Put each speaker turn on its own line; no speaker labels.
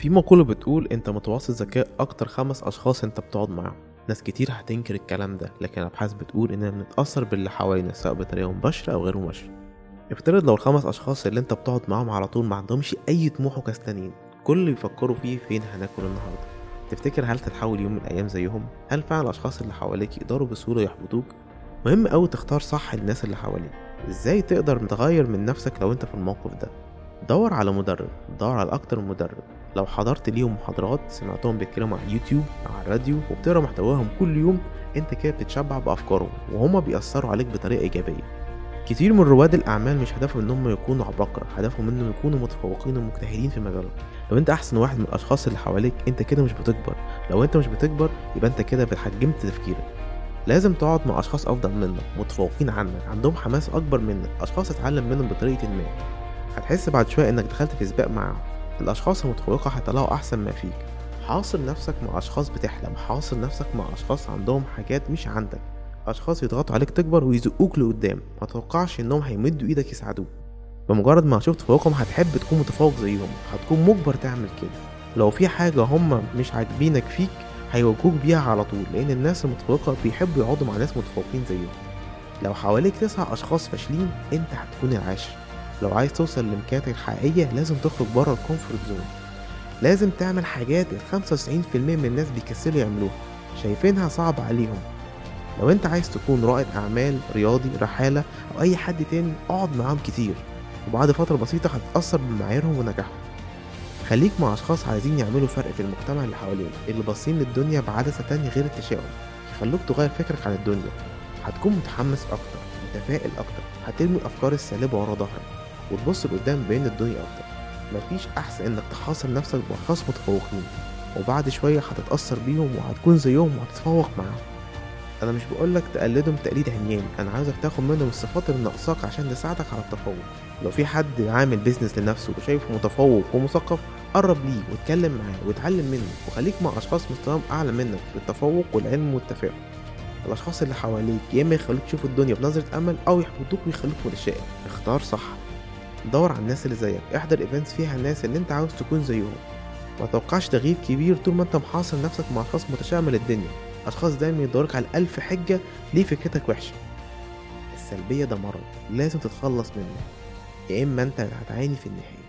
في مقولة بتقول أنت متوسط ذكاء أكتر خمس أشخاص أنت بتقعد معاهم. ناس كتير هتنكر الكلام ده لكن الابحاث بتقول إننا بنتأثر باللي حوالينا سواء بطريقة مباشرة أو غير مباشرة. افترض لو الخمس أشخاص اللي أنت بتقعد معاهم على طول ما عندهمش أي طموح وكسلانين كل اللي بيفكروا فيه فين هناكل النهارده؟ تفتكر هل تتحول يوم من الأيام زيهم؟ هل فعلا الأشخاص اللي حواليك يقدروا بسهولة يحبطوك؟ مهم قوي تختار صح الناس اللي حواليك. إزاي تقدر تغير من نفسك لو أنت في الموقف ده؟ دور على مدرب دور على أكتر مدرب. لو حضرت ليهم محاضرات سمعتهم بيتكلموا على اليوتيوب على الراديو وبتقرا محتواهم كل يوم انت كده بتتشبع بأفكارهم وهما بيأثروا عليك بطريقة إيجابية. كتير من رواد الأعمال مش هدفهم إنهم يكونوا عباقرة هدفهم إنهم يكونوا متفوقين ومجتهدين في مجالهم. لو أنت أحسن واحد من الأشخاص اللي حواليك أنت كده مش بتكبر. لو أنت مش بتكبر يبقى أنت كده بتحجمت تفكيرك. لازم تقعد مع أشخاص أفضل منك متفوقين عنك عندهم حماس أكبر منك أشخاص تتعلم منهم بطريقة ما. هتحس بعد شوية إنك دخلت في سباق معاهم. الأشخاص المتفوقه هيطلعوا أحسن ما فيك. حاصر نفسك مع أشخاص بتحلم حاصر نفسك مع أشخاص عندهم حاجات مش عندك. أشخاص يضغطوا عليك تكبر ويزقوك لقدام ما تتوقعش إنهم هيمدوا إيدك يساعدوك. بمجرد ما هتشوف تفوقهم هتحب تكون متفوق زيهم هتكون مجبر تعمل كده. لو في حاجة هم مش عاجبينك فيك هيواجهوك بيها على طول لأن الناس المتفوقه بيحبوا يقعدوا مع ناس متفوقين زيهم. لو حواليك تسع أشخاص فاشلين أنت هتكون العاشر. لو عايز توصل لامكانياتك الحقيقية لازم تخرج بره ال comfort zone لازم تعمل حاجات ال 95% من الناس بيكسلوا يعملوها. شايفينها صعب عليهم. لو انت عايز تكون رائد أعمال رياضي رحالة أو أي حد تاني اقعد معاهم كتير. وبعد فترة بسيطة هتتاثر بمعاييرهم ونجاحهم. خليك مع أشخاص عايزين يعملوا فرق في المجتمع اللي حواليك اللي باصين للدنيا بعدسة تانية غير التشاؤم. يخلوك تغير فكرك عن الدنيا. هتكون متحمس أكتر متفائل أكتر هترمي الأفكار السالبة ورا ظهرك. وتبص لقدام بين الدنيا أكتر. مفيش أحسن إنك تحاصر نفسك باشخاص متفوقين وبعد شوية هتتأثر بيهم وهتكون زيهم وهتتفوق معاهم. أنا مش بقولك تقلدهم تقليد عمياني أنا عاوزك تاخد منهم الصفات اللي ناقصاك عشان تساعدك على التفوق. لو في حد عامل بيزنس لنفسه وشايفه متفوق ومثقف قرب ليه واتكلم معاه واتعلم منه وخليك مع أشخاص مستواهم أعلى منك في التفوق والعلم والتفاؤل الأشخاص اللي حواليك يا إما يخلوك تشوف الدنيا بنظرة أمل أو يحبطوك ويخلوك متشائم. اختار صح. دور على الناس اللي زيك. احضر ايفنتس فيها الناس اللي انت عاوز تكون زيهم. ما توقعش تغيير كبير طول ما انت محاصر نفسك مع اشخاص متشائمه للدنيا. اشخاص دايما يدورك على ألف حجة ليه فكرتك وحشة. السلبية ده مرض لازم تتخلص منه. يا إما أنت هتعاني في النهاية.